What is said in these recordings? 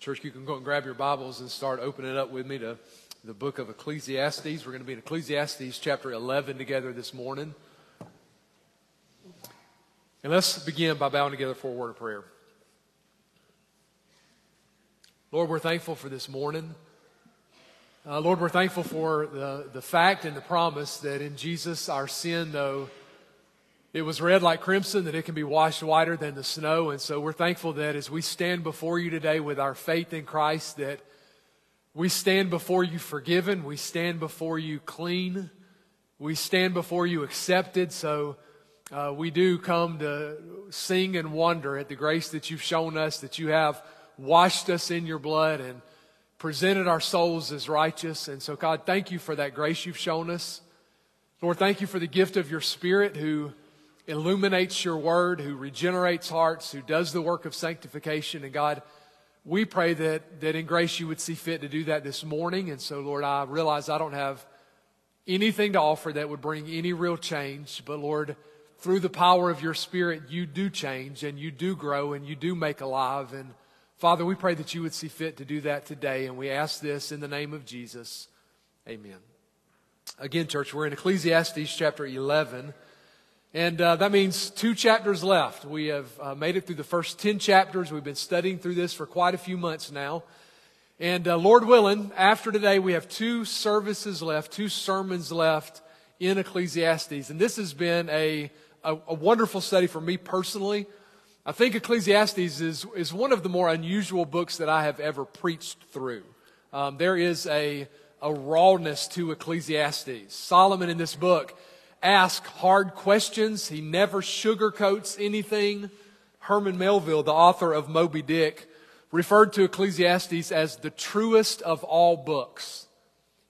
Church, you can go and grab your Bibles and start opening up with me to the book of Ecclesiastes. We're going to be in Ecclesiastes chapter 11 together this morning. And let's begin by bowing together for a word of prayer. Lord, we're thankful for this morning. Uh, Lord, we're thankful for the, the fact and the promise that in Jesus, our sin, though it was red like crimson, that it can be washed whiter than the snow. And so we're thankful that as we stand before you today with our faith in Christ, that we stand before you forgiven, we stand before you clean, we stand before you accepted. So uh, we do come to sing and wonder at the grace that you've shown us, that you have washed us in your blood and presented our souls as righteous. And so, God, thank you for that grace you've shown us. Lord, thank you for the gift of your Spirit who illuminates your word, who regenerates hearts, who does the work of sanctification. And God, we pray that, that in grace you would see fit to do that this morning. And so, Lord, I realize I don't have anything to offer that would bring any real change. But, Lord, through the power of your Spirit, you do change and you do grow and you do make alive. And Father, we pray that you would see fit to do that today. And we ask this in the name of Jesus. Amen. Again, church, we're in Ecclesiastes chapter 11. And uh, that means two chapters left. We have uh, made it through the first 10 chapters. We've been studying through this for quite a few months now. And uh, Lord willing, after today, we have two services left, two sermons left in Ecclesiastes. And this has been a, a, a wonderful study for me personally. I think Ecclesiastes is, is one of the more unusual books that I have ever preached through. Um, there is a, a rawness to Ecclesiastes. Solomon in this book ask hard questions. He never sugarcoats anything. Herman Melville, the author of Moby Dick, referred to Ecclesiastes as the truest of all books.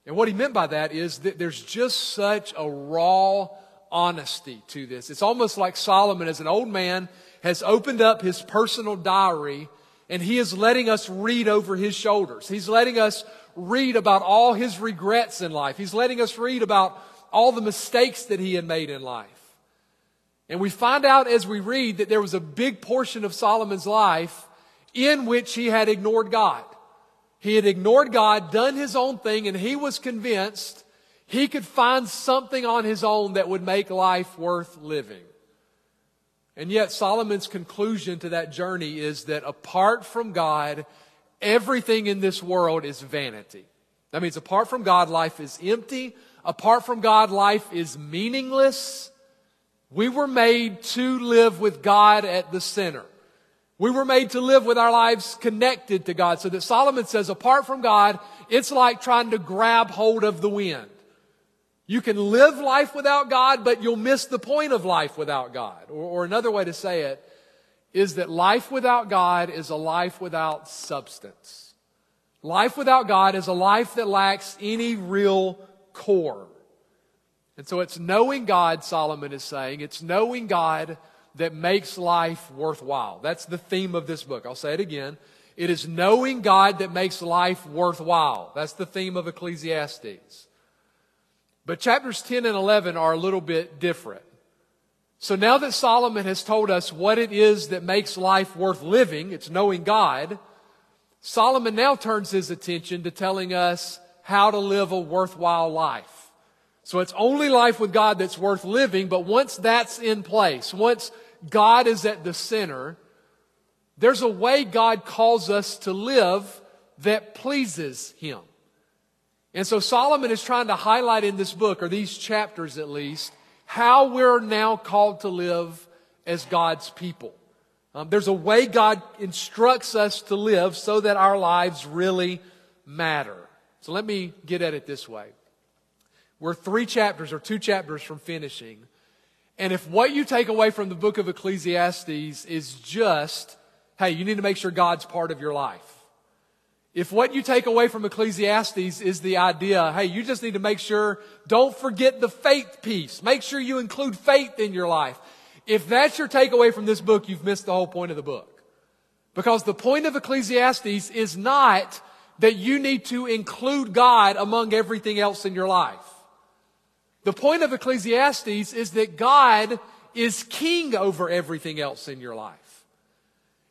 And what he meant by that is that there's just such a raw honesty to this. It's almost like Solomon, as an old man, has opened up his personal diary and he is letting us read over his shoulders. He's letting us read about all his regrets in life. He's letting us read about all the mistakes that he had made in life. And we find out as we read that there was a big portion of Solomon's life in which he had ignored God. He had ignored God, done his own thing, and he was convinced he could find something on his own that would make life worth living. And yet, Solomon's conclusion to that journey is that apart from God, everything in this world is vanity. That means apart from God, life is empty. Apart from God, life is meaningless. We were made to live with God at the center. We were made to live with our lives connected to God. So that Solomon says, apart from God, it's like trying to grab hold of the wind. You can live life without God, but you'll miss the point of life without God. Or, or another way to say it is that life without God is a life without substance. Life without God is a life that lacks any real core. And so it's knowing God, Solomon is saying. It's knowing God that makes life worthwhile. That's the theme of this book. I'll say it again. It is knowing God that makes life worthwhile. That's the theme of Ecclesiastes. But chapters 10 and 11 are a little bit different. So now that Solomon has told us what it is that makes life worth living, it's knowing God, Solomon now turns his attention to telling us how to live a worthwhile life. So it's only life with God that's worth living, but once that's in place, once God is at the center, there's a way God calls us to live that pleases Him. And so Solomon is trying to highlight in this book, or these chapters at least, how we're now called to live as God's people. Um, there's a way God instructs us to live so that our lives really matter. So let me get at it this way. We're three chapters or two chapters from finishing. And if what you take away from the book of Ecclesiastes is just, hey, you need to make sure God's part of your life. If what you take away from Ecclesiastes is the idea, hey, you just need to make sure, don't forget the faith piece. Make sure you include faith in your life. If that's your takeaway from this book, you've missed the whole point of the book. Because the point of Ecclesiastes is not that you need to include God among everything else in your life. The point of Ecclesiastes is that God is king over everything else in your life.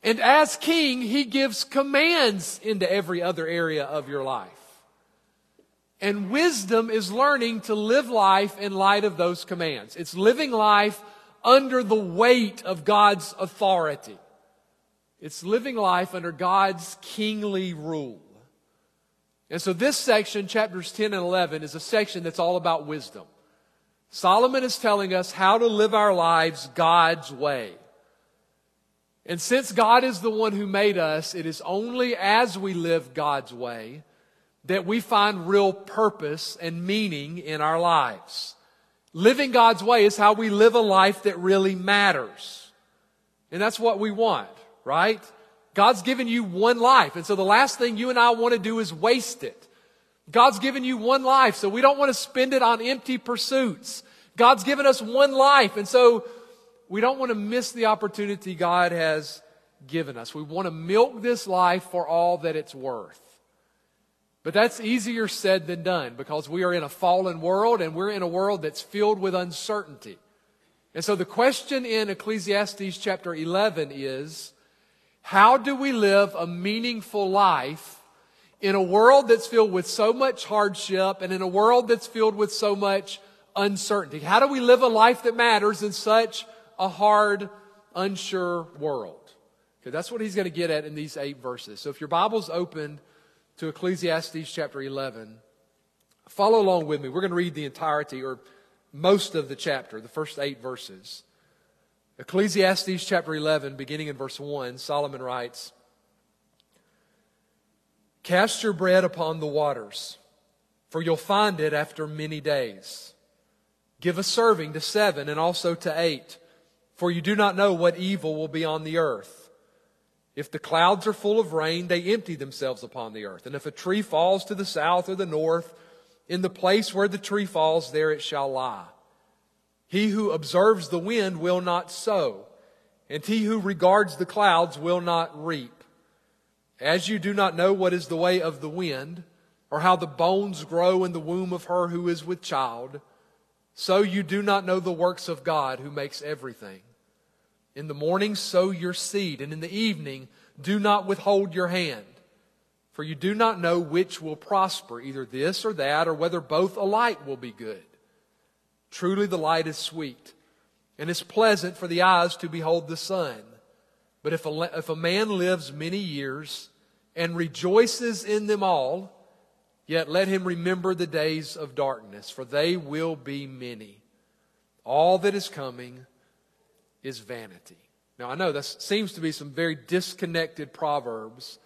And as king, he gives commands into every other area of your life. And wisdom is learning to live life in light of those commands. It's living life under the weight of God's authority. It's living life under God's kingly rule. And so this section, chapters 10 and 11, is a section that's all about wisdom. Solomon is telling us how to live our lives God's way. And since God is the one who made us, it is only as we live God's way that we find real purpose and meaning in our lives. Living God's way is how we live a life that really matters. And that's what we want, right? God's given you one life. And so the last thing you and I want to do is waste it. God's given you one life, so we don't want to spend it on empty pursuits. God's given us one life, and so we don't want to miss the opportunity God has given us. We want to milk this life for all that it's worth. But that's easier said than done because we are in a fallen world and we're in a world that's filled with uncertainty. And so the question in Ecclesiastes chapter 11 is, how do we live a meaningful life in a world that's filled with so much hardship and in a world that's filled with so much uncertainty? How do we live a life that matters in such a hard, unsure world. Okay, that's what he's going to get at in these eight verses. So if your Bible's open to Ecclesiastes chapter 11, follow along with me. We're going to read the entirety or most of the chapter, the first eight verses. Ecclesiastes chapter 11, beginning in verse 1, Solomon writes, Cast your bread upon the waters, for you'll find it after many days. Give a serving to seven and also to eight for you do not know what evil will be on the earth. If the clouds are full of rain, they empty themselves upon the earth. And if a tree falls to the south or the north, in the place where the tree falls, there it shall lie. He who observes the wind will not sow, and he who regards the clouds will not reap. As you do not know what is the way of the wind, or how the bones grow in the womb of her who is with child, so you do not know the works of God who makes everything. In the morning, sow your seed, and in the evening, do not withhold your hand. For you do not know which will prosper, either this or that, or whether both alike will be good. Truly, the light is sweet, and it's pleasant for the eyes to behold the sun. But if a, if a man lives many years and rejoices in them all, yet let him remember the days of darkness, for they will be many. All that is coming is vanity. Now, I know that seems to be some very disconnected proverbs,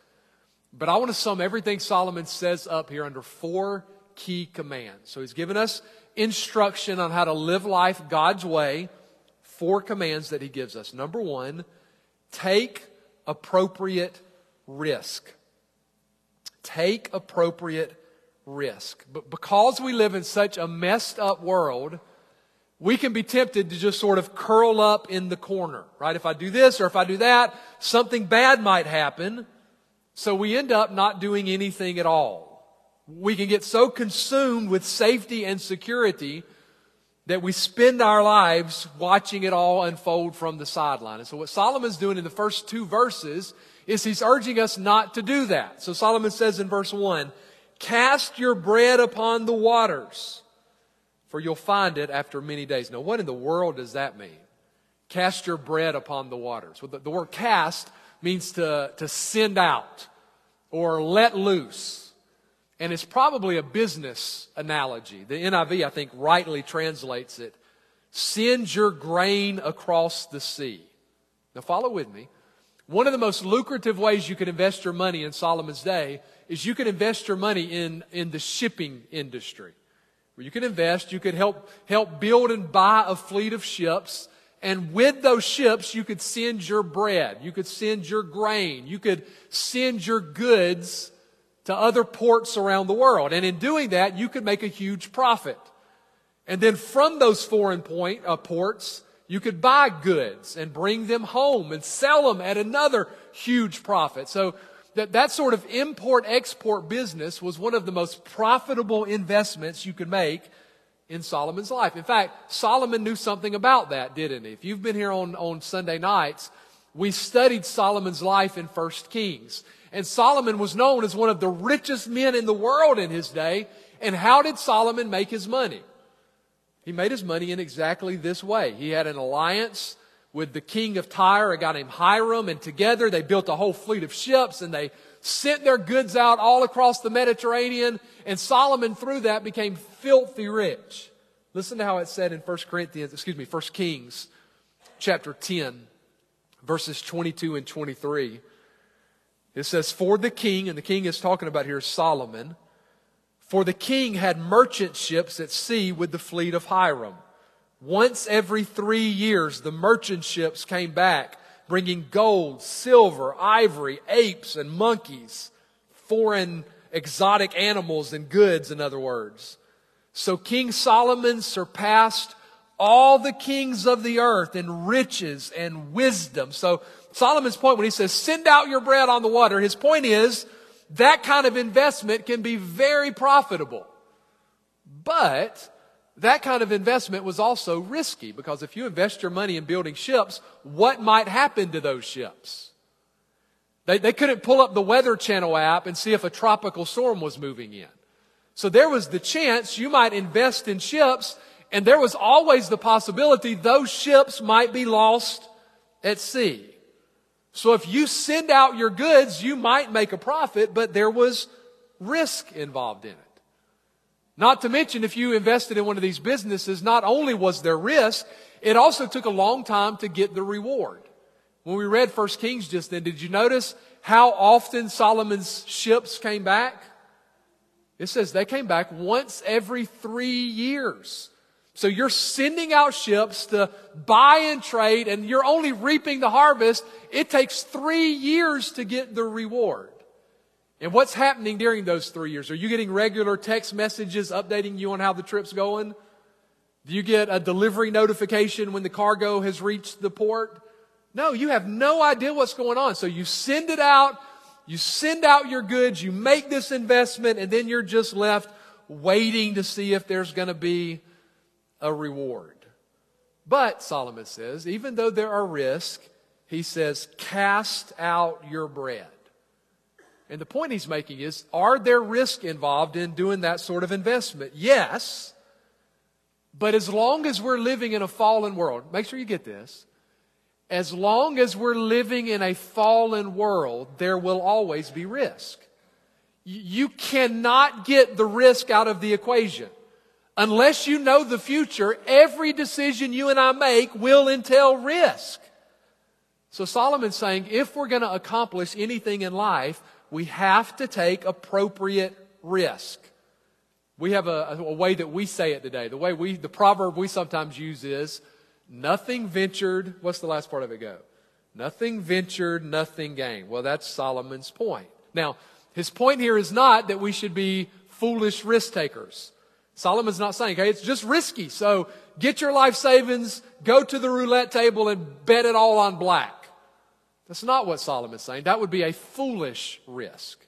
but I want to sum everything Solomon says up here under four key commands. So he's given us instruction on how to live life God's way, four commands that he gives us. Number one, take appropriate risk. Take appropriate risk. But because we live in such a messed up world, we can be tempted to just sort of curl up in the corner, right? If I do this or if I do that, something bad might happen. So we end up not doing anything at all. We can get so consumed with safety and security that we spend our lives watching it all unfold from the sideline. And so what Solomon's doing in the first two verses is he's urging us not to do that. So Solomon says in verse one, cast your bread upon the waters for you'll find it after many days. Now, what in the world does that mean? Cast your bread upon the waters. Well, the, the word cast means to, to send out or let loose. And it's probably a business analogy. The NIV, I think, rightly translates it send your grain across the sea. Now, follow with me. One of the most lucrative ways you can invest your money in Solomon's day is you can invest your money in, in the shipping industry where you could invest, you could help, help build and buy a fleet of ships. And with those ships, you could send your bread, you could send your grain, you could send your goods to other ports around the world. And in doing that, you could make a huge profit. And then from those foreign point, uh, ports, you could buy goods and bring them home and sell them at another huge profit. So that that sort of import export business was one of the most profitable investments you could make in Solomon's life. In fact, Solomon knew something about that, didn't he? If you've been here on, on Sunday nights, we studied Solomon's life in 1 Kings. And Solomon was known as one of the richest men in the world in his day. And how did Solomon make his money? He made his money in exactly this way. He had an alliance with the king of Tyre, a guy named Hiram, and together they built a whole fleet of ships and they sent their goods out all across the Mediterranean. And Solomon, through that, became filthy rich. Listen to how it said in 1 Corinthians, excuse me, 1 Kings chapter 10, verses 22 and 23. It says, For the king, and the king is talking about here Solomon, for the king had merchant ships at sea with the fleet of Hiram. Once every three years, the merchant ships came back, bringing gold, silver, ivory, apes, and monkeys, foreign exotic animals and goods, in other words. So King Solomon surpassed all the kings of the earth in riches and wisdom. So Solomon's point when he says, send out your bread on the water, his point is that kind of investment can be very profitable. But that kind of investment was also risky because if you invest your money in building ships, what might happen to those ships? They, they couldn't pull up the Weather Channel app and see if a tropical storm was moving in. So there was the chance you might invest in ships and there was always the possibility those ships might be lost at sea. So if you send out your goods, you might make a profit, but there was risk involved in it. Not to mention, if you invested in one of these businesses, not only was there risk, it also took a long time to get the reward. When we read 1 Kings just then, did you notice how often Solomon's ships came back? It says they came back once every three years. So you're sending out ships to buy and trade and you're only reaping the harvest. It takes three years to get the reward. And what's happening during those three years? Are you getting regular text messages updating you on how the trip's going? Do you get a delivery notification when the cargo has reached the port? No, you have no idea what's going on. So you send it out, you send out your goods, you make this investment, and then you're just left waiting to see if there's going to be a reward. But, Solomon says, even though there are risks, he says, cast out your bread. And the point he's making is, are there risks involved in doing that sort of investment? Yes. But as long as we're living in a fallen world, make sure you get this. As long as we're living in a fallen world, there will always be risk. You cannot get the risk out of the equation. Unless you know the future, every decision you and I make will entail risk. So Solomon's saying if we're going to accomplish anything in life, we have to take appropriate risk. We have a, a, way that we say it today. The way we, the proverb we sometimes use is, nothing ventured, what's the last part of it go? Nothing ventured, nothing gained. Well, that's Solomon's point. Now, his point here is not that we should be foolish risk takers. Solomon's not saying, okay, it's just risky. So get your life savings, go to the roulette table and bet it all on black. That's not what Solomon's saying. That would be a foolish risk.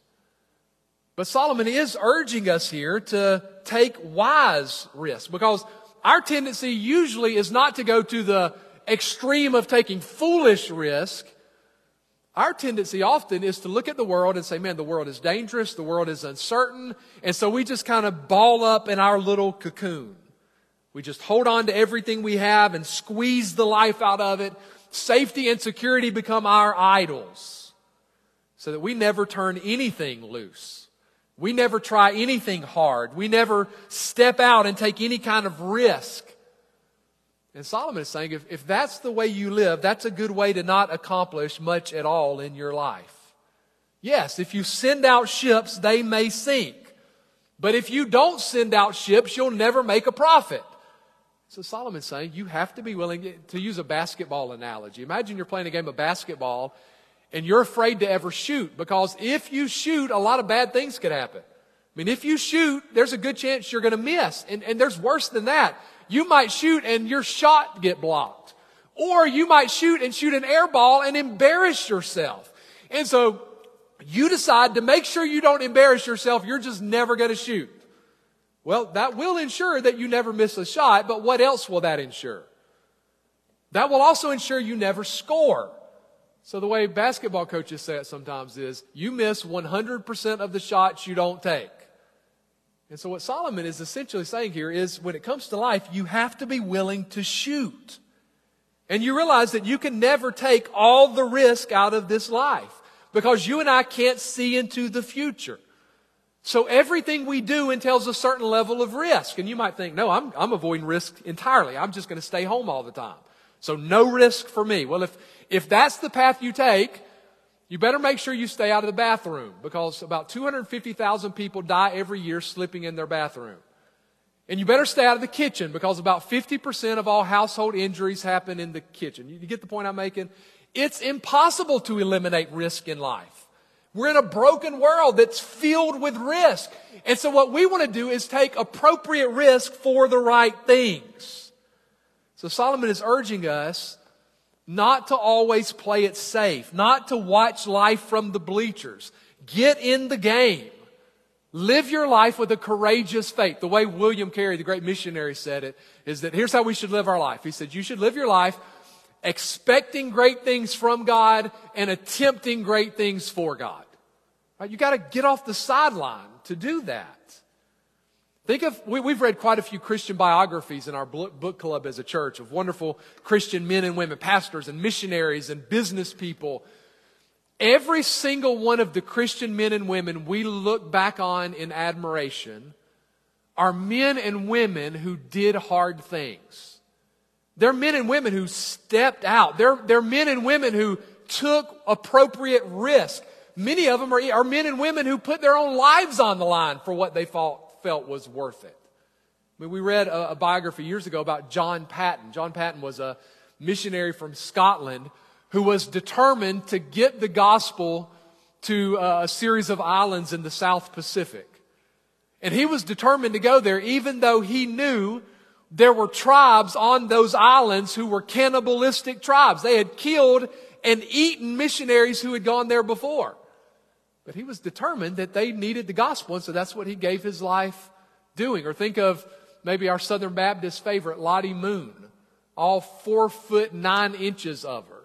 But Solomon is urging us here to take wise risks because our tendency usually is not to go to the extreme of taking foolish risk, our tendency often is to look at the world and say, man, the world is dangerous, the world is uncertain, and so we just kind of ball up in our little cocoon. We just hold on to everything we have and squeeze the life out of it. Safety and security become our idols so that we never turn anything loose. We never try anything hard. We never step out and take any kind of risk. And Solomon is saying if, if that's the way you live, that's a good way to not accomplish much at all in your life. Yes, if you send out ships, they may sink. But if you don't send out ships, you'll never make a profit. So Solomon's saying you have to be willing to use a basketball analogy. Imagine you're playing a game of basketball and you're afraid to ever shoot because if you shoot, a lot of bad things could happen. I mean, if you shoot, there's a good chance you're going to miss. And, and there's worse than that. You might shoot and your shot get blocked. Or you might shoot and shoot an air ball and embarrass yourself. And so you decide to make sure you don't embarrass yourself. You're just never going to shoot. Well, that will ensure that you never miss a shot, but what else will that ensure? That will also ensure you never score. So the way basketball coaches say it sometimes is you miss 100% of the shots you don't take. And so what Solomon is essentially saying here is when it comes to life, you have to be willing to shoot. And you realize that you can never take all the risk out of this life because you and I can't see into the future. So everything we do entails a certain level of risk. And you might think, no, I'm, I'm avoiding risk entirely. I'm just going to stay home all the time. So no risk for me. Well, if, if that's the path you take, you better make sure you stay out of the bathroom because about 250,000 people die every year slipping in their bathroom. And you better stay out of the kitchen because about 50% of all household injuries happen in the kitchen. You, get the point I'm making? It's impossible to eliminate risk in life. We're in a broken world that's filled with risk. And so what we want to do is take appropriate risk for the right things. So Solomon is urging us not to always play it safe, not to watch life from the bleachers. Get in the game. Live your life with a courageous faith. The way William Carey, the great missionary, said it is that here's how we should live our life. He said, You should live your life expecting great things from God and attempting great things for God. Right? You got to get off the sideline to do that. Think of, we, have read quite a few Christian biographies in our book club as a church of wonderful Christian men and women, pastors and missionaries and business people. Every single one of the Christian men and women we look back on in admiration are men and women who did hard things. They're men and women who stepped out. They're, they're men and women who took appropriate risk. Many of them are, are men and women who put their own lives on the line for what they fought felt was worth it. I mean, we read a, a biography years ago about John Paton. John Paton was a missionary from Scotland who was determined to get the gospel to uh, a series of islands in the South Pacific. And he was determined to go there even though he knew there were tribes on those islands who were cannibalistic tribes. They had killed and eaten missionaries who had gone there before. But he was determined that they needed the gospel, and so that's what he gave his life doing. Or think of maybe our Southern Baptist favorite, Lottie Moon, all four foot nine inches of her.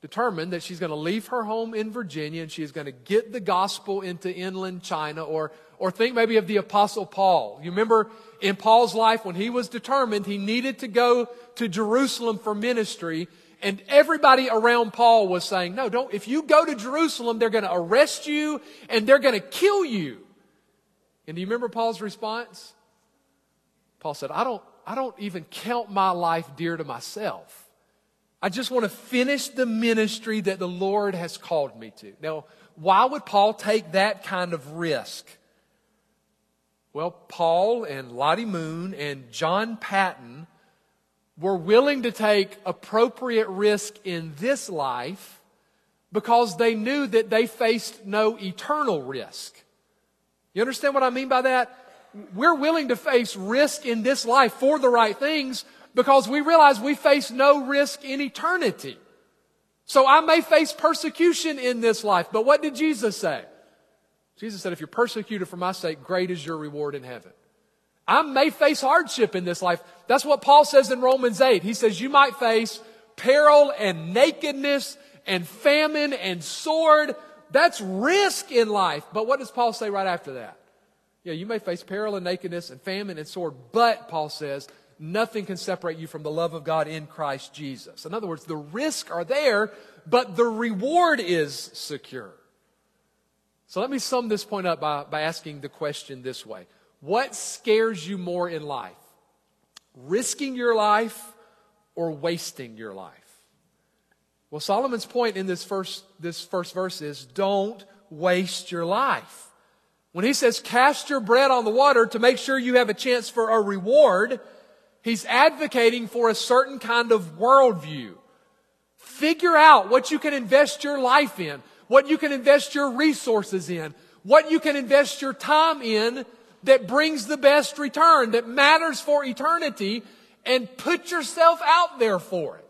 Determined that she's going to leave her home in Virginia and she's going to get the gospel into inland China. Or, or think maybe of the Apostle Paul. You remember in Paul's life when he was determined he needed to go to Jerusalem for ministry, and everybody around Paul was saying, no, don't, if you go to Jerusalem, they're going to arrest you and they're going to kill you. And do you remember Paul's response? Paul said, I don't, I don't even count my life dear to myself. I just want to finish the ministry that the Lord has called me to. Now, why would Paul take that kind of risk? Well, Paul and Lottie Moon and John Paton were willing to take appropriate risk in this life because they knew that they faced no eternal risk. You understand what I mean by that? We're willing to face risk in this life for the right things because we realize we face no risk in eternity. So I may face persecution in this life, but what did Jesus say? Jesus said, if you're persecuted for my sake, great is your reward in heaven. I may face hardship in this life. That's what Paul says in Romans 8. He says you might face peril and nakedness and famine and sword. That's risk in life. But what does Paul say right after that? Yeah, you may face peril and nakedness and famine and sword, but Paul says, nothing can separate you from the love of God in Christ Jesus. In other words, the risks are there, but the reward is secure. So let me sum this point up by, by asking the question this way what scares you more in life? Risking your life or wasting your life? Well, Solomon's point in this first, this first verse is don't waste your life. When he says cast your bread on the water to make sure you have a chance for a reward, he's advocating for a certain kind of worldview. Figure out what you can invest your life in, what you can invest your resources in, what you can invest your time in that brings the best return, that matters for eternity, and put yourself out there for it.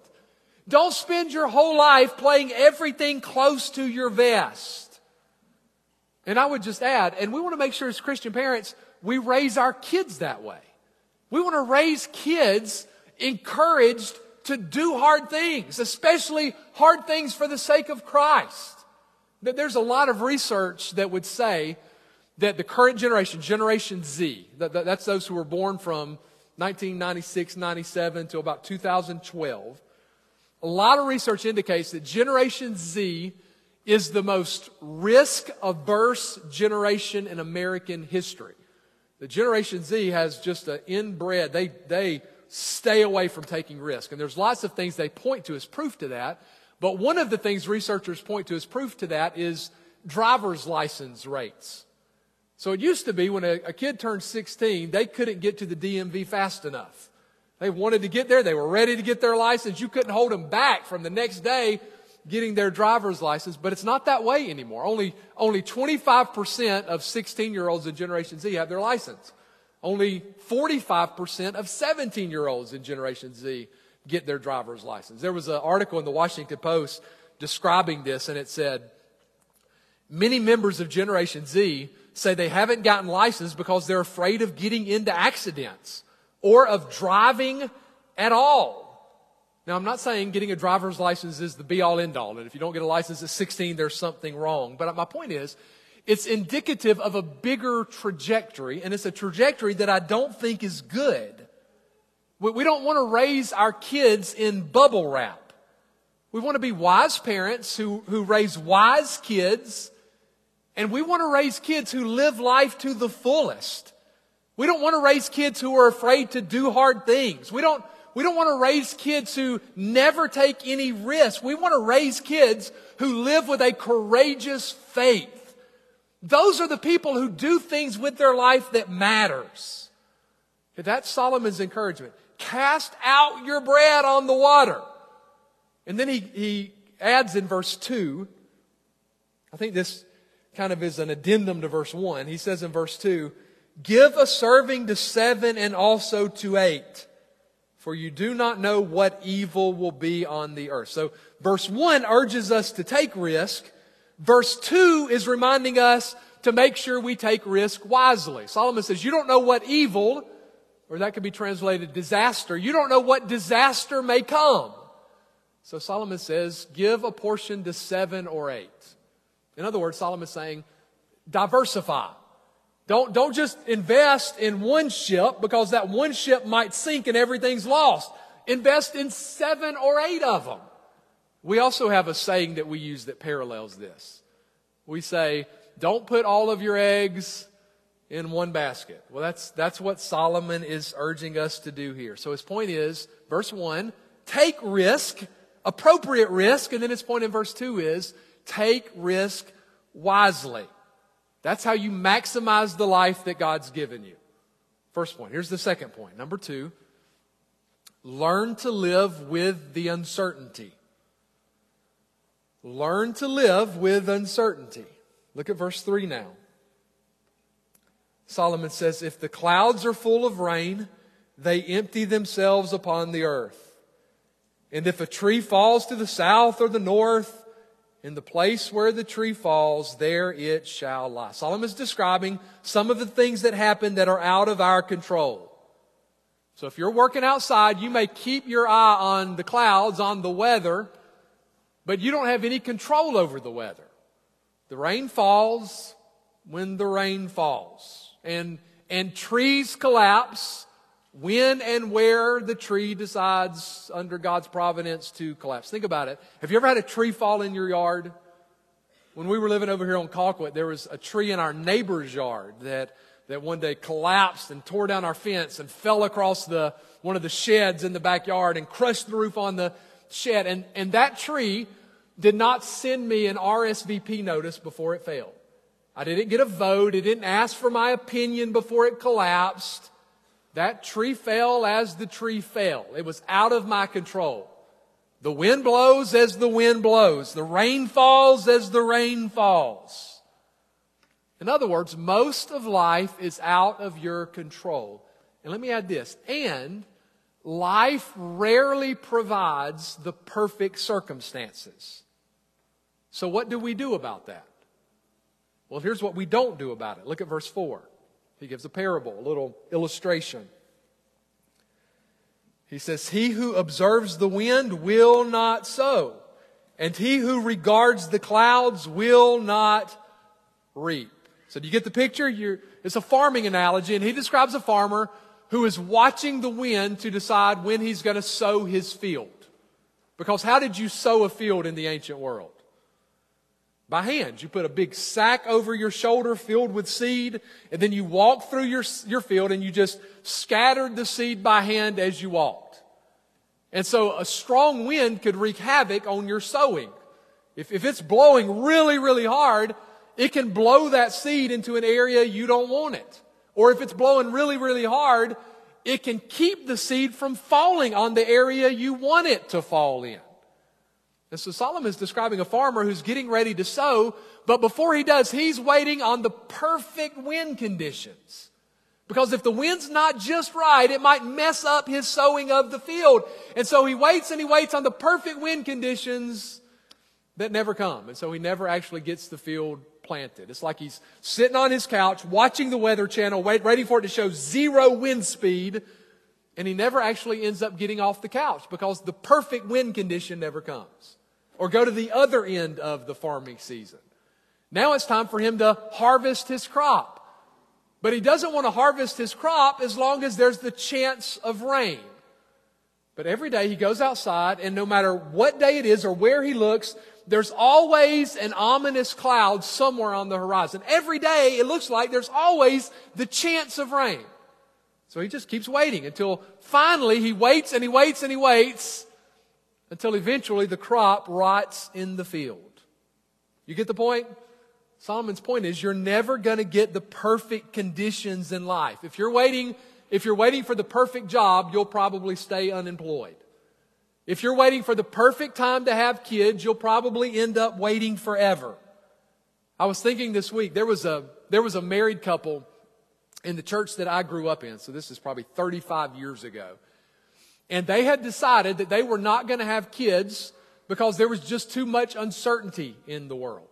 Don't spend your whole life playing everything close to your vest. And I would just add, and we want to make sure as Christian parents, we raise our kids that way. We want to raise kids encouraged to do hard things, especially hard things for the sake of Christ. There's a lot of research that would say that the current generation, Generation Z, that's those who were born from 1996, 97 to about 2012, a lot of research indicates that Generation Z is the most risk averse generation in American history. The Generation Z has just an inbred, they, they stay away from taking risk. And there's lots of things they point to as proof to that. But one of the things researchers point to as proof to that is driver's license rates. So it used to be when a, a, kid turned 16, they couldn't get to the DMV fast enough. They wanted to get there. They were ready to get their license. You couldn't hold them back from the next day getting their driver's license, but it's not that way anymore. Only, only 25% of 16 year olds in Generation Z have their license. Only 45% of 17 year olds in Generation Z get their driver's license. There was an article in the Washington Post describing this, and it said, Many members of Generation Z say they haven't gotten licensed because they're afraid of getting into accidents or of driving at all. Now, I'm not saying getting a driver's license is the be all end all. And if you don't get a license at 16, there's something wrong. But my point is, it's indicative of a bigger trajectory, and it's a trajectory that I don't think is good. We don't want to raise our kids in bubble wrap. We want to be wise parents who, who raise wise kids, and we want to raise kids who live life to the fullest. We don't want to raise kids who are afraid to do hard things. We don't, we don't want to raise kids who never take any risk. We want to raise kids who live with a courageous faith. Those are the people who do things with their life that matters. That's Solomon's encouragement. Cast out your bread on the water. And then he, he adds in verse 2, I think this kind of is an addendum to verse 1. He says in verse 2, Give a serving to seven and also to eight for you do not know what evil will be on the earth. So verse 1 urges us to take risk. Verse 2 is reminding us to make sure we take risk wisely. Solomon says, you don't know what evil, or that could be translated disaster, you don't know what disaster may come. So Solomon says, give a portion to seven or eight. In other words, Solomon is saying, diversify. Don't, don't just invest in one ship because that one ship might sink and everything's lost. Invest in seven or eight of them. We also have a saying that we use that parallels this. We say, don't put all of your eggs in one basket. Well, that's, that's what Solomon is urging us to do here. So his point is, verse one, take risk, appropriate risk, and then his point in verse two is, take risk wisely. That's how you maximize the life that God's given you. First point. Here's the second point. Number two, learn to live with the uncertainty. Learn to live with uncertainty. Look at verse 3 now. Solomon says, If the clouds are full of rain, they empty themselves upon the earth. And if a tree falls to the south or the north, in the place where the tree falls, there it shall lie. Solomon is describing some of the things that happen that are out of our control. So if you're working outside, you may keep your eye on the clouds, on the weather, but you don't have any control over the weather. The rain falls when the rain falls. And, and trees collapse when and where the tree decides under God's providence to collapse. Think about it. Have you ever had a tree fall in your yard? When we were living over here on Colquitt, there was a tree in our neighbor's yard that, that one day collapsed and tore down our fence and fell across the, one of the sheds in the backyard and crushed the roof on the shed. And, and that tree did not send me an RSVP notice before it fell. I didn't get a vote. It didn't ask for my opinion before it collapsed. That tree fell as the tree fell. It was out of my control. The wind blows as the wind blows. The rain falls as the rain falls. In other words, most of life is out of your control. And let me add this. And life rarely provides the perfect circumstances. So what do we do about that? Well, here's what we don't do about it. Look at verse 4. He gives a parable, a little illustration. He says, He who observes the wind will not sow, and he who regards the clouds will not reap. So do you get the picture? You're, it's a farming analogy, and he describes a farmer who is watching the wind to decide when he's going to sow his field. Because how did you sow a field in the ancient world? By hand. You put a big sack over your shoulder filled with seed, and then you walk through your, your field and you just scattered the seed by hand as you walked. And so a strong wind could wreak havoc on your sowing. If, if it's blowing really, really hard, it can blow that seed into an area you don't want it. Or if it's blowing really, really hard, it can keep the seed from falling on the area you want it to fall in. And so Solomon is describing a farmer who's getting ready to sow, but before he does, he's waiting on the perfect wind conditions. Because if the wind's not just right, it might mess up his sowing of the field. And so he waits and he waits on the perfect wind conditions that never come. And so he never actually gets the field planted. It's like he's sitting on his couch watching the Weather Channel, wait, waiting for it to show zero wind speed, and he never actually ends up getting off the couch because the perfect wind condition never comes. Or go to the other end of the farming season. Now it's time for him to harvest his crop. But he doesn't want to harvest his crop as long as there's the chance of rain. But every day he goes outside, and no matter what day it is or where he looks, there's always an ominous cloud somewhere on the horizon. Every day it looks like there's always the chance of rain. So he just keeps waiting until finally he waits and he waits and he waits until eventually the crop rots in the field. You get the point? Solomon's point is you're never going to get the perfect conditions in life. If you're waiting, if you're waiting for the perfect job, you'll probably stay unemployed. If you're waiting for the perfect time to have kids, you'll probably end up waiting forever. I was thinking this week, there was a, there was a married couple in the church that I grew up in. So this is probably 35 years ago. And they had decided that they were not going to have kids because there was just too much uncertainty in the world.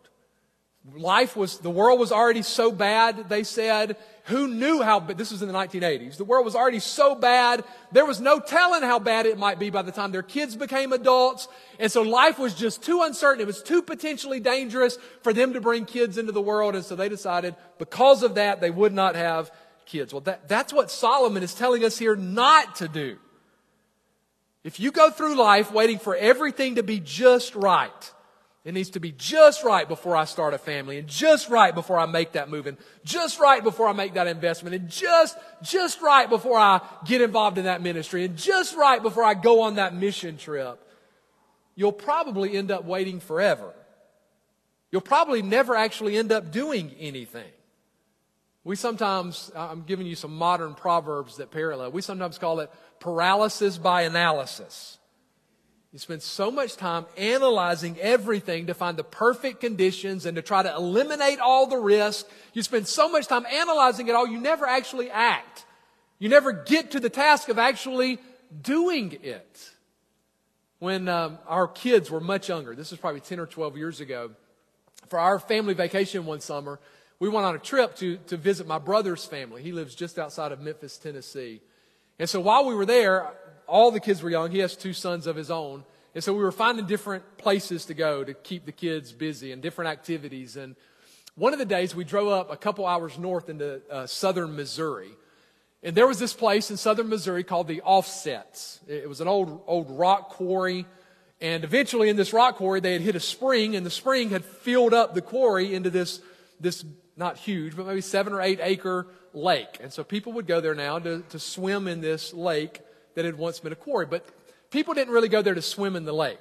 Life was, the world was already so bad, they said, who knew how, this was in the 1980s. The world was already so bad, there was no telling how bad it might be by the time their kids became adults. And so life was just too uncertain. It was too potentially dangerous for them to bring kids into the world. And so they decided because of that, they would not have kids. Well, that, that's what Solomon is telling us here not to do. If you go through life waiting for everything to be just right, it needs to be just right before I start a family and just right before I make that move and just right before I make that investment and just, just right before I get involved in that ministry and just right before I go on that mission trip. You'll probably end up waiting forever. You'll probably never actually end up doing anything. We sometimes, I'm giving you some modern proverbs that parallel. We sometimes call it paralysis by analysis. You spend so much time analyzing everything to find the perfect conditions and to try to eliminate all the risk. You spend so much time analyzing it all, you never actually act. You never get to the task of actually doing it. When um, our kids were much younger, this is probably 10 or 12 years ago, for our family vacation one summer, we went on a trip to, to visit my brother's family. He lives just outside of Memphis, Tennessee. And so while we were there, all the kids were young. He has two sons of his own. And so we were finding different places to go to keep the kids busy and different activities. And one of the days we drove up a couple hours north into uh, southern Missouri. And there was this place in southern Missouri called the Offsets. It was an old, old rock quarry. And eventually in this rock quarry, they had hit a spring and the spring had filled up the quarry into this, this not huge, but maybe seven or eight acre lake. And so people would go there now to, to swim in this lake that had once been a quarry. But people didn't really go there to swim in the lake.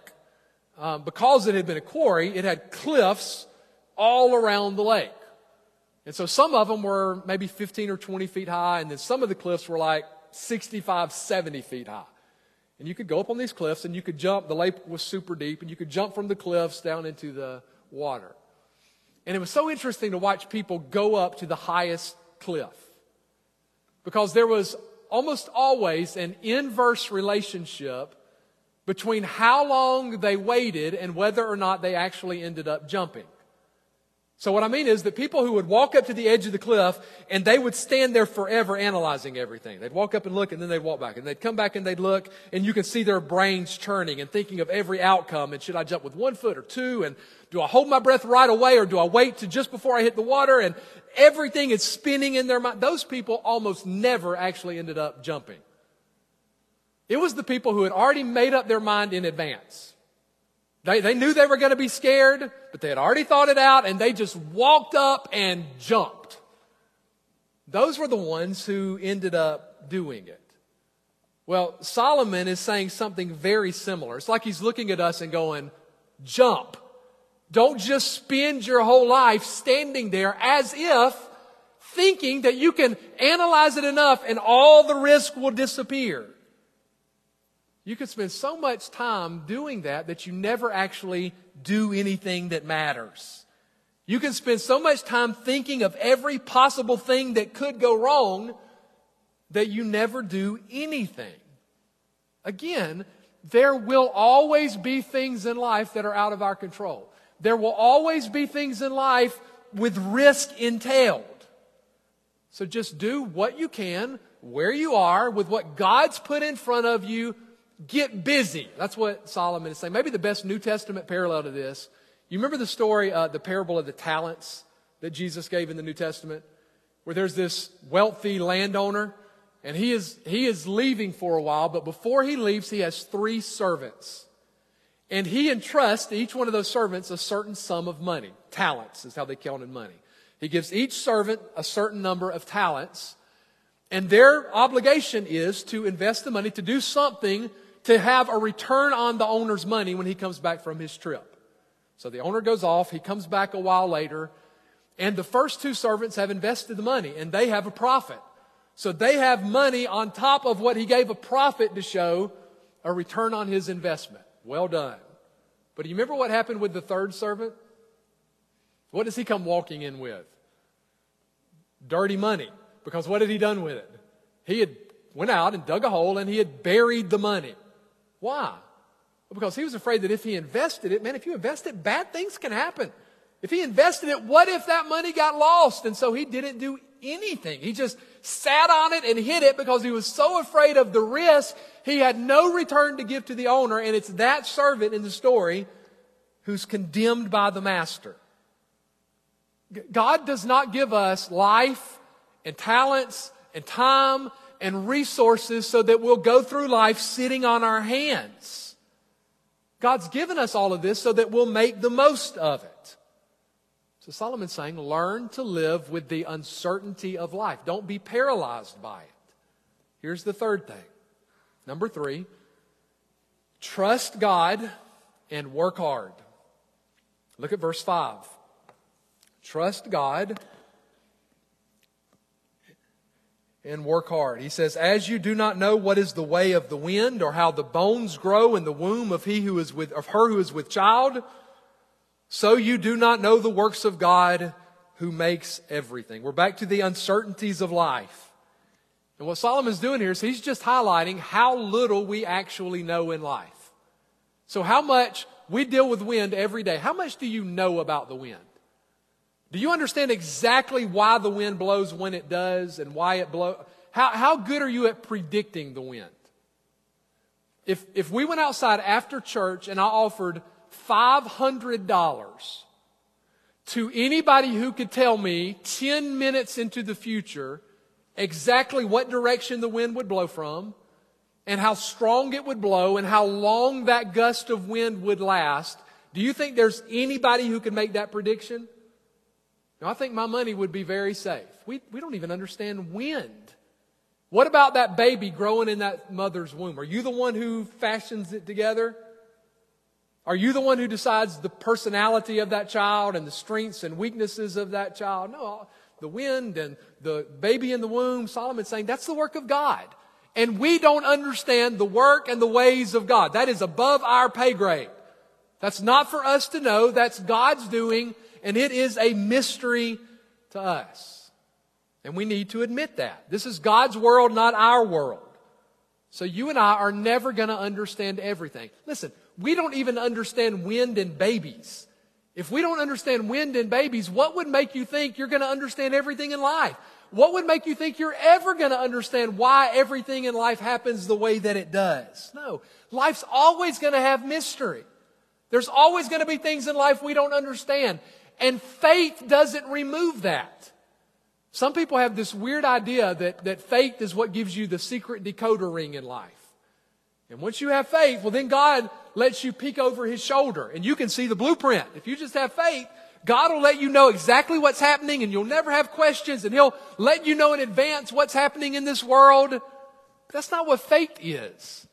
Um, because it had been a quarry, it had cliffs all around the lake. And so some of them were maybe 15 or 20 feet high, and then some of the cliffs were like 65, 70 feet high. And you could go up on these cliffs and you could jump. The lake was super deep, and you could jump from the cliffs down into the water. And it was so interesting to watch people go up to the highest cliff because there was almost always an inverse relationship between how long they waited and whether or not they actually ended up jumping. So what I mean is that people who would walk up to the edge of the cliff and they would stand there forever analyzing everything. They'd walk up and look and then they'd walk back and they'd come back and they'd look and you can see their brains churning and thinking of every outcome and should I jump with one foot or two and do I hold my breath right away or do I wait to just before I hit the water and everything is spinning in their mind. Those people almost never actually ended up jumping. It was the people who had already made up their mind in advance. They, they knew they were going to be scared, but they had already thought it out and they just walked up and jumped. Those were the ones who ended up doing it. Well, Solomon is saying something very similar. It's like he's looking at us and going, jump. Don't just spend your whole life standing there as if thinking that you can analyze it enough and all the risk will disappear. You can spend so much time doing that that you never actually do anything that matters. You can spend so much time thinking of every possible thing that could go wrong that you never do anything. Again, there will always be things in life that are out of our control. There will always be things in life with risk entailed. So just do what you can, where you are, with what God's put in front of you Get busy. That's what Solomon is saying. Maybe the best New Testament parallel to this. You remember the story, uh, the parable of the talents that Jesus gave in the New Testament? Where there's this wealthy landowner and he is, he is leaving for a while, but before he leaves, he has three servants. And he entrusts each one of those servants a certain sum of money. Talents is how they counted money. He gives each servant a certain number of talents. And their obligation is to invest the money to do something to have a return on the owner's money when he comes back from his trip. So the owner goes off, he comes back a while later, and the first two servants have invested the money and they have a profit. So they have money on top of what he gave a profit to show a return on his investment. Well done. But do you remember what happened with the third servant? What does he come walking in with? Dirty money. Because what had he done with it? He had went out and dug a hole and he had buried the money. Why? Because he was afraid that if he invested it, man, if you invest it, bad things can happen. If he invested it, what if that money got lost? And so he didn't do anything. He just sat on it and hid it because he was so afraid of the risk. He had no return to give to the owner. And it's that servant in the story who's condemned by the master. God does not give us life and talents and time and resources so that we'll go through life sitting on our hands. God's given us all of this so that we'll make the most of it. So Solomon's saying, learn to live with the uncertainty of life. Don't be paralyzed by it. Here's the third thing. Number three, trust God and work hard. Look at verse 5. Trust God and work hard. He says, As you do not know what is the way of the wind or how the bones grow in the womb of he who is with, of her who is with child, so you do not know the works of God who makes everything. We're back to the uncertainties of life. And what Solomon's doing here is he's just highlighting how little we actually know in life. So how much we deal with wind every day. How much do you know about the wind? Do you understand exactly why the wind blows when it does and why it blows? How, how good are you at predicting the wind? If, if we went outside after church and I offered $500 to anybody who could tell me 10 minutes into the future exactly what direction the wind would blow from and how strong it would blow and how long that gust of wind would last, do you think there's anybody who can make that prediction? Now, I think my money would be very safe. We, we don't even understand wind. What about that baby growing in that mother's womb? Are you the one who fashions it together? Are you the one who decides the personality of that child and the strengths and weaknesses of that child? No, the wind and the baby in the womb, Solomon's saying that's the work of God. And we don't understand the work and the ways of God. That is above our pay grade. That's not for us to know. That's God's doing and it is a mystery to us. And we need to admit that. This is God's world, not our world. So you and I are never going to understand everything. Listen, we don't even understand wind and babies. If we don't understand wind and babies, what would make you think you're going to understand everything in life? What would make you think you're ever going to understand why everything in life happens the way that it does? No. Life's always going to have mystery. There's always going to be things in life we don't understand. And faith doesn't remove that. Some people have this weird idea that, that faith is what gives you the secret decoder ring in life. And once you have faith, well, then God lets you peek over his shoulder and you can see the blueprint. If you just have faith, God will let you know exactly what's happening and you'll never have questions and he'll let you know in advance what's happening in this world. That's not what faith is.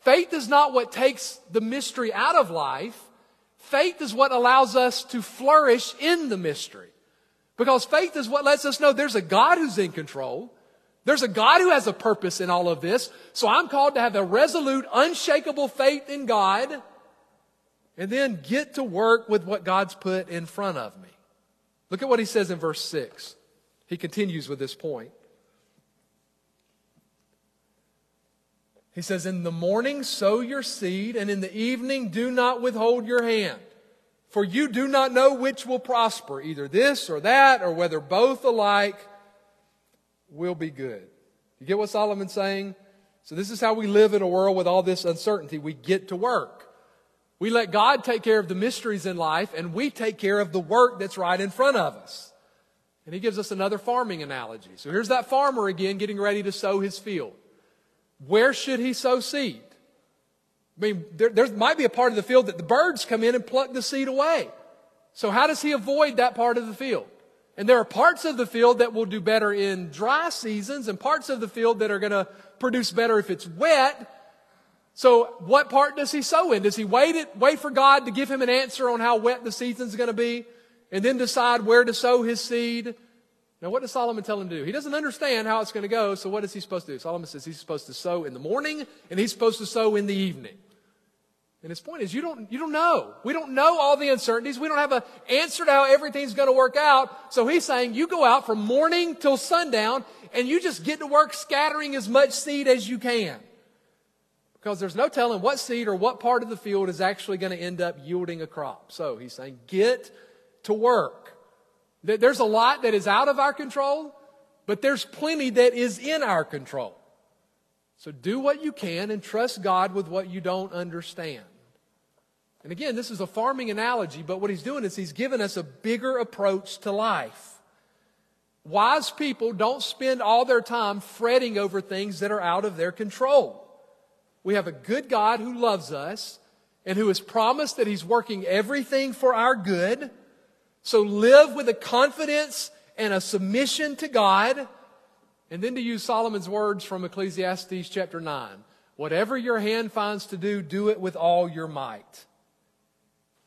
Faith is not what takes the mystery out of life. Faith is what allows us to flourish in the mystery. Because faith is what lets us know there's a God who's in control. There's a God who has a purpose in all of this. So I'm called to have a resolute, unshakable faith in God and then get to work with what God's put in front of me. Look at what he says in verse 6. He continues with this point. He says, In the morning sow your seed, and in the evening do not withhold your hand. For you do not know which will prosper, either this or that, or whether both alike will be good. You get what Solomon's saying? So, this is how we live in a world with all this uncertainty. We get to work. We let God take care of the mysteries in life, and we take care of the work that's right in front of us. And he gives us another farming analogy. So, here's that farmer again getting ready to sow his field. Where should he sow seed? I mean, there, there might be a part of the field that the birds come in and pluck the seed away. So how does he avoid that part of the field? And there are parts of the field that will do better in dry seasons and parts of the field that are going to produce better if it's wet. So what part does he sow in? Does he wait it, wait for God to give him an answer on how wet the season's going to be and then decide where to sow his seed? Now, what does Solomon tell him to do? He doesn't understand how it's going to go, so what is he supposed to do? Solomon says he's supposed to sow in the morning and he's supposed to sow in the evening. And his point is, you don't, you don't know. We don't know all the uncertainties. We don't have an answer to how everything's going to work out. So he's saying, you go out from morning till sundown and you just get to work scattering as much seed as you can. Because there's no telling what seed or what part of the field is actually going to end up yielding a crop. So he's saying, get to work. There's a lot that is out of our control, but there's plenty that is in our control. So do what you can and trust God with what you don't understand. And again, this is a farming analogy, but what he's doing is he's given us a bigger approach to life. Wise people don't spend all their time fretting over things that are out of their control. We have a good God who loves us and who has promised that he's working everything for our good. So live with a confidence and a submission to God. And then to use Solomon's words from Ecclesiastes chapter 9 whatever your hand finds to do, do it with all your might.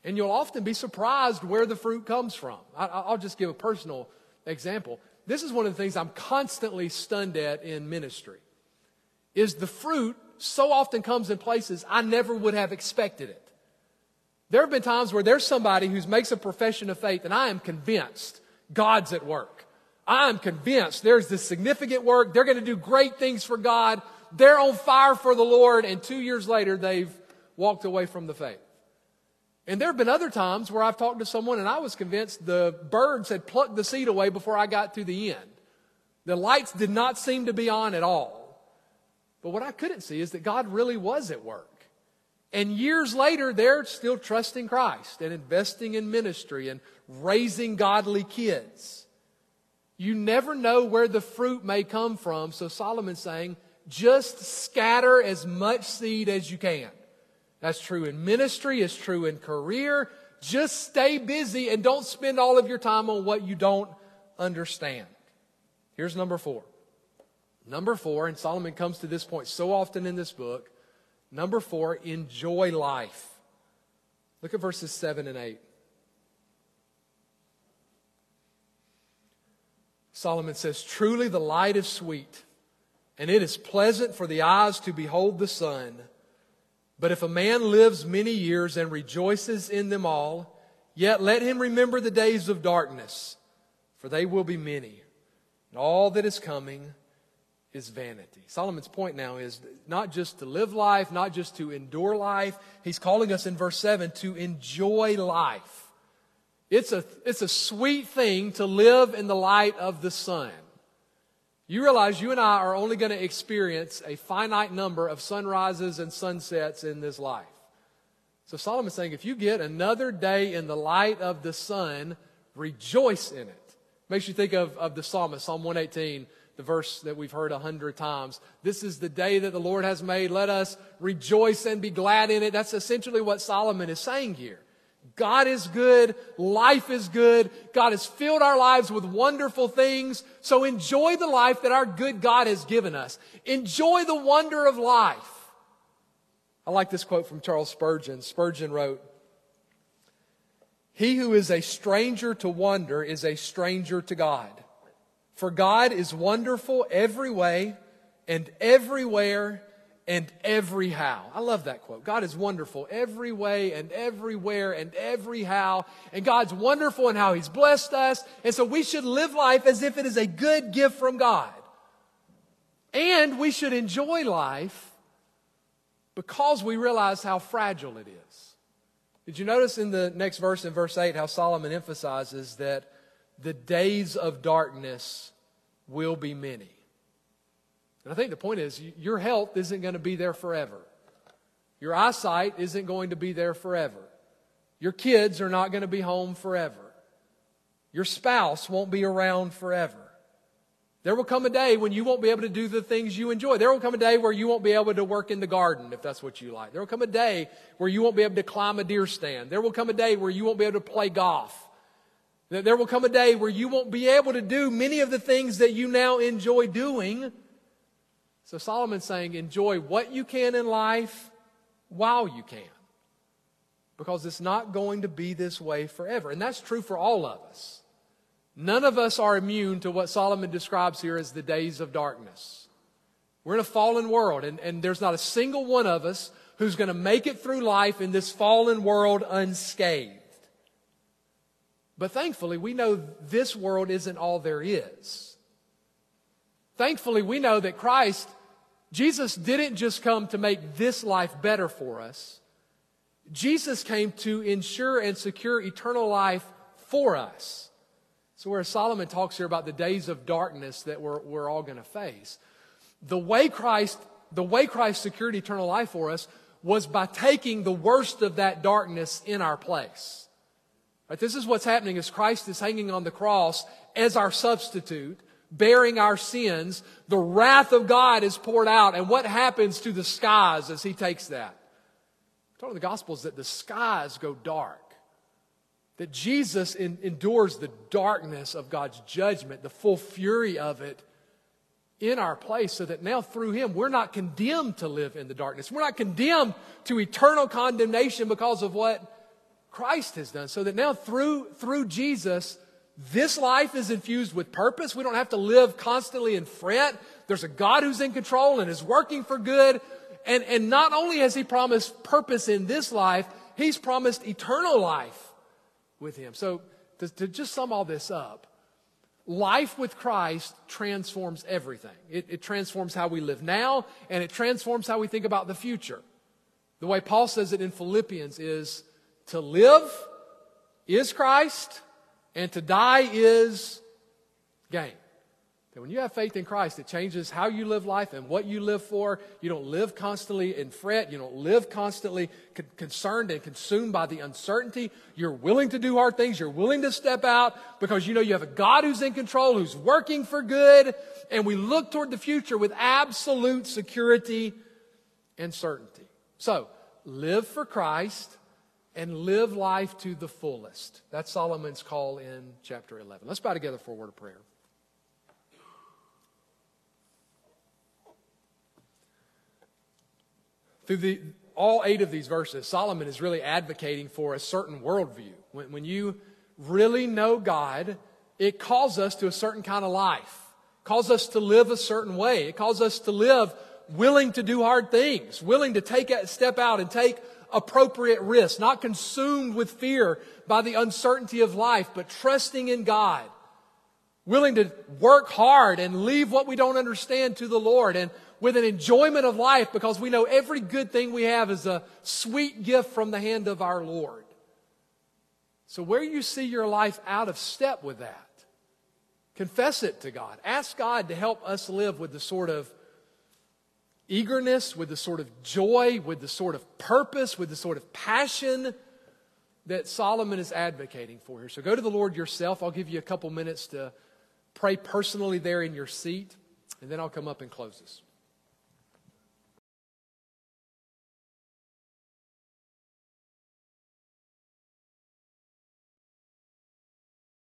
And you'll often be surprised where the fruit comes from. I'll just give a personal example. This is one of the things I'm constantly stunned at in ministry. Is the fruit so often comes in places I never would have expected it. There have been times where there's somebody who makes a profession of faith, and I am convinced God's at work. I'm convinced there's this significant work. They're going to do great things for God. They're on fire for the Lord, and two years later, they've walked away from the faith. And there have been other times where I've talked to someone and I was convinced the birds had plucked the seed away before I got to the end. The lights did not seem to be on at all. But what I couldn't see is that God really was at work. And years later, they're still trusting Christ and investing in ministry and raising godly kids. You never know where the fruit may come from. So Solomon's saying, just scatter as much seed as you can. That's true in ministry, it's true in career. Just stay busy and don't spend all of your time on what you don't understand. Here's number four. Number four, and Solomon comes to this point so often in this book Number four, enjoy life. Look at verses 7 and 8. Solomon says, Truly the light is sweet, and it is pleasant for the eyes to behold the sun. But if a man lives many years and rejoices in them all, yet let him remember the days of darkness, for they will be many, and all that is coming is vanity. Solomon's point now is not just to live life, not just to endure life. He's calling us in verse 7 to enjoy life. It's a, it's a sweet thing to live in the light of the sun. You realize you and I are only going to experience a finite number of sunrises and sunsets in this life. So Solomon's saying if you get another day in the light of the sun, rejoice in it. Makes you think of, of the psalmist, Psalm 118, the verse that we've heard a hundred times. This is the day that the Lord has made. Let us rejoice and be glad in it. That's essentially what Solomon is saying here. God is good. Life is good. God has filled our lives with wonderful things. So enjoy the life that our good God has given us. Enjoy the wonder of life. I like this quote from Charles Spurgeon. Spurgeon wrote, He who is a stranger to wonder is a stranger to God. For God is wonderful every way and everywhere and every how. I love that quote. God is wonderful every way and everywhere and every how. And God's wonderful in how He's blessed us. And so we should live life as if it is a good gift from God. And we should enjoy life because we realize how fragile it is. Did you notice in the next verse, in verse 8, how Solomon emphasizes that the days of darkness will be many? And I think the point is your health isn't going to be there forever. Your eyesight isn't going to be there forever. Your kids are not going to be home forever. Your spouse won't be around forever. There will come a day when you won't be able to do the things you enjoy. There will come a day where you won't be able to work in the garden if that's what you like. There will come a day where you won't be able to climb a deer stand. There will come a day where you won't be able to play golf. There will come a day where you won't be able to do many of the things that you now enjoy doing so Solomon's saying, enjoy what you can in life while you can. Because it's not going to be this way forever. And that's true for all of us. None of us are immune to what Solomon describes here as the days of darkness. We're in a fallen world, and, and there's not a single one of us who's going to make it through life in this fallen world unscathed. But thankfully, we know this world isn't all there is. Thankfully, we know that Christ Jesus didn't just come to make this life better for us. Jesus came to ensure and secure eternal life for us. So, where Solomon talks here about the days of darkness that we're, we're all going to face, the way Christ, the way Christ secured eternal life for us was by taking the worst of that darkness in our place. Right, this is what's happening as Christ is hanging on the cross as our substitute bearing our sins, the wrath of God is poured out. And what happens to the skies as he takes that? Told in the Gospels that the skies go dark. That Jesus in, endures the darkness of God's judgment, the full fury of it in our place, so that now through Him we're not condemned to live in the darkness. We're not condemned to eternal condemnation because of what Christ has done. So that now through, through Jesus, this life is infused with purpose. We don't have to live constantly in fret. There's a God who's in control and is working for good. And, and not only has He promised purpose in this life, He's promised eternal life with Him. So, to, to just sum all this up, life with Christ transforms everything. It, it transforms how we live now, and it transforms how we think about the future. The way Paul says it in Philippians is to live is Christ and to die is gain. And when you have faith in Christ, it changes how you live life and what you live for. You don't live constantly in fret. You don't live constantly con- concerned and consumed by the uncertainty. You're willing to do hard things. You're willing to step out because you know you have a God who's in control, who's working for good. And we look toward the future with absolute security and certainty. So, live for Christ and live life to the fullest. That's Solomon's call in chapter 11. Let's bow together for a word of prayer. Through the, all eight of these verses, Solomon is really advocating for a certain worldview. When, when you really know God, it calls us to a certain kind of life, it calls us to live a certain way, it calls us to live willing to do hard things, willing to take a step out and take appropriate risk, not consumed with fear by the uncertainty of life, but trusting in God, willing to work hard and leave what we don't understand to the Lord, and with an enjoyment of life because we know every good thing we have is a sweet gift from the hand of our Lord. So, where you see your life out of step with that, confess it to God. Ask God to help us live with the sort of eagerness, with the sort of joy, with the sort of purpose, with the sort of passion that Solomon is advocating for here. So, go to the Lord yourself. I'll give you a couple minutes to pray personally there in your seat, and then I'll come up and close this.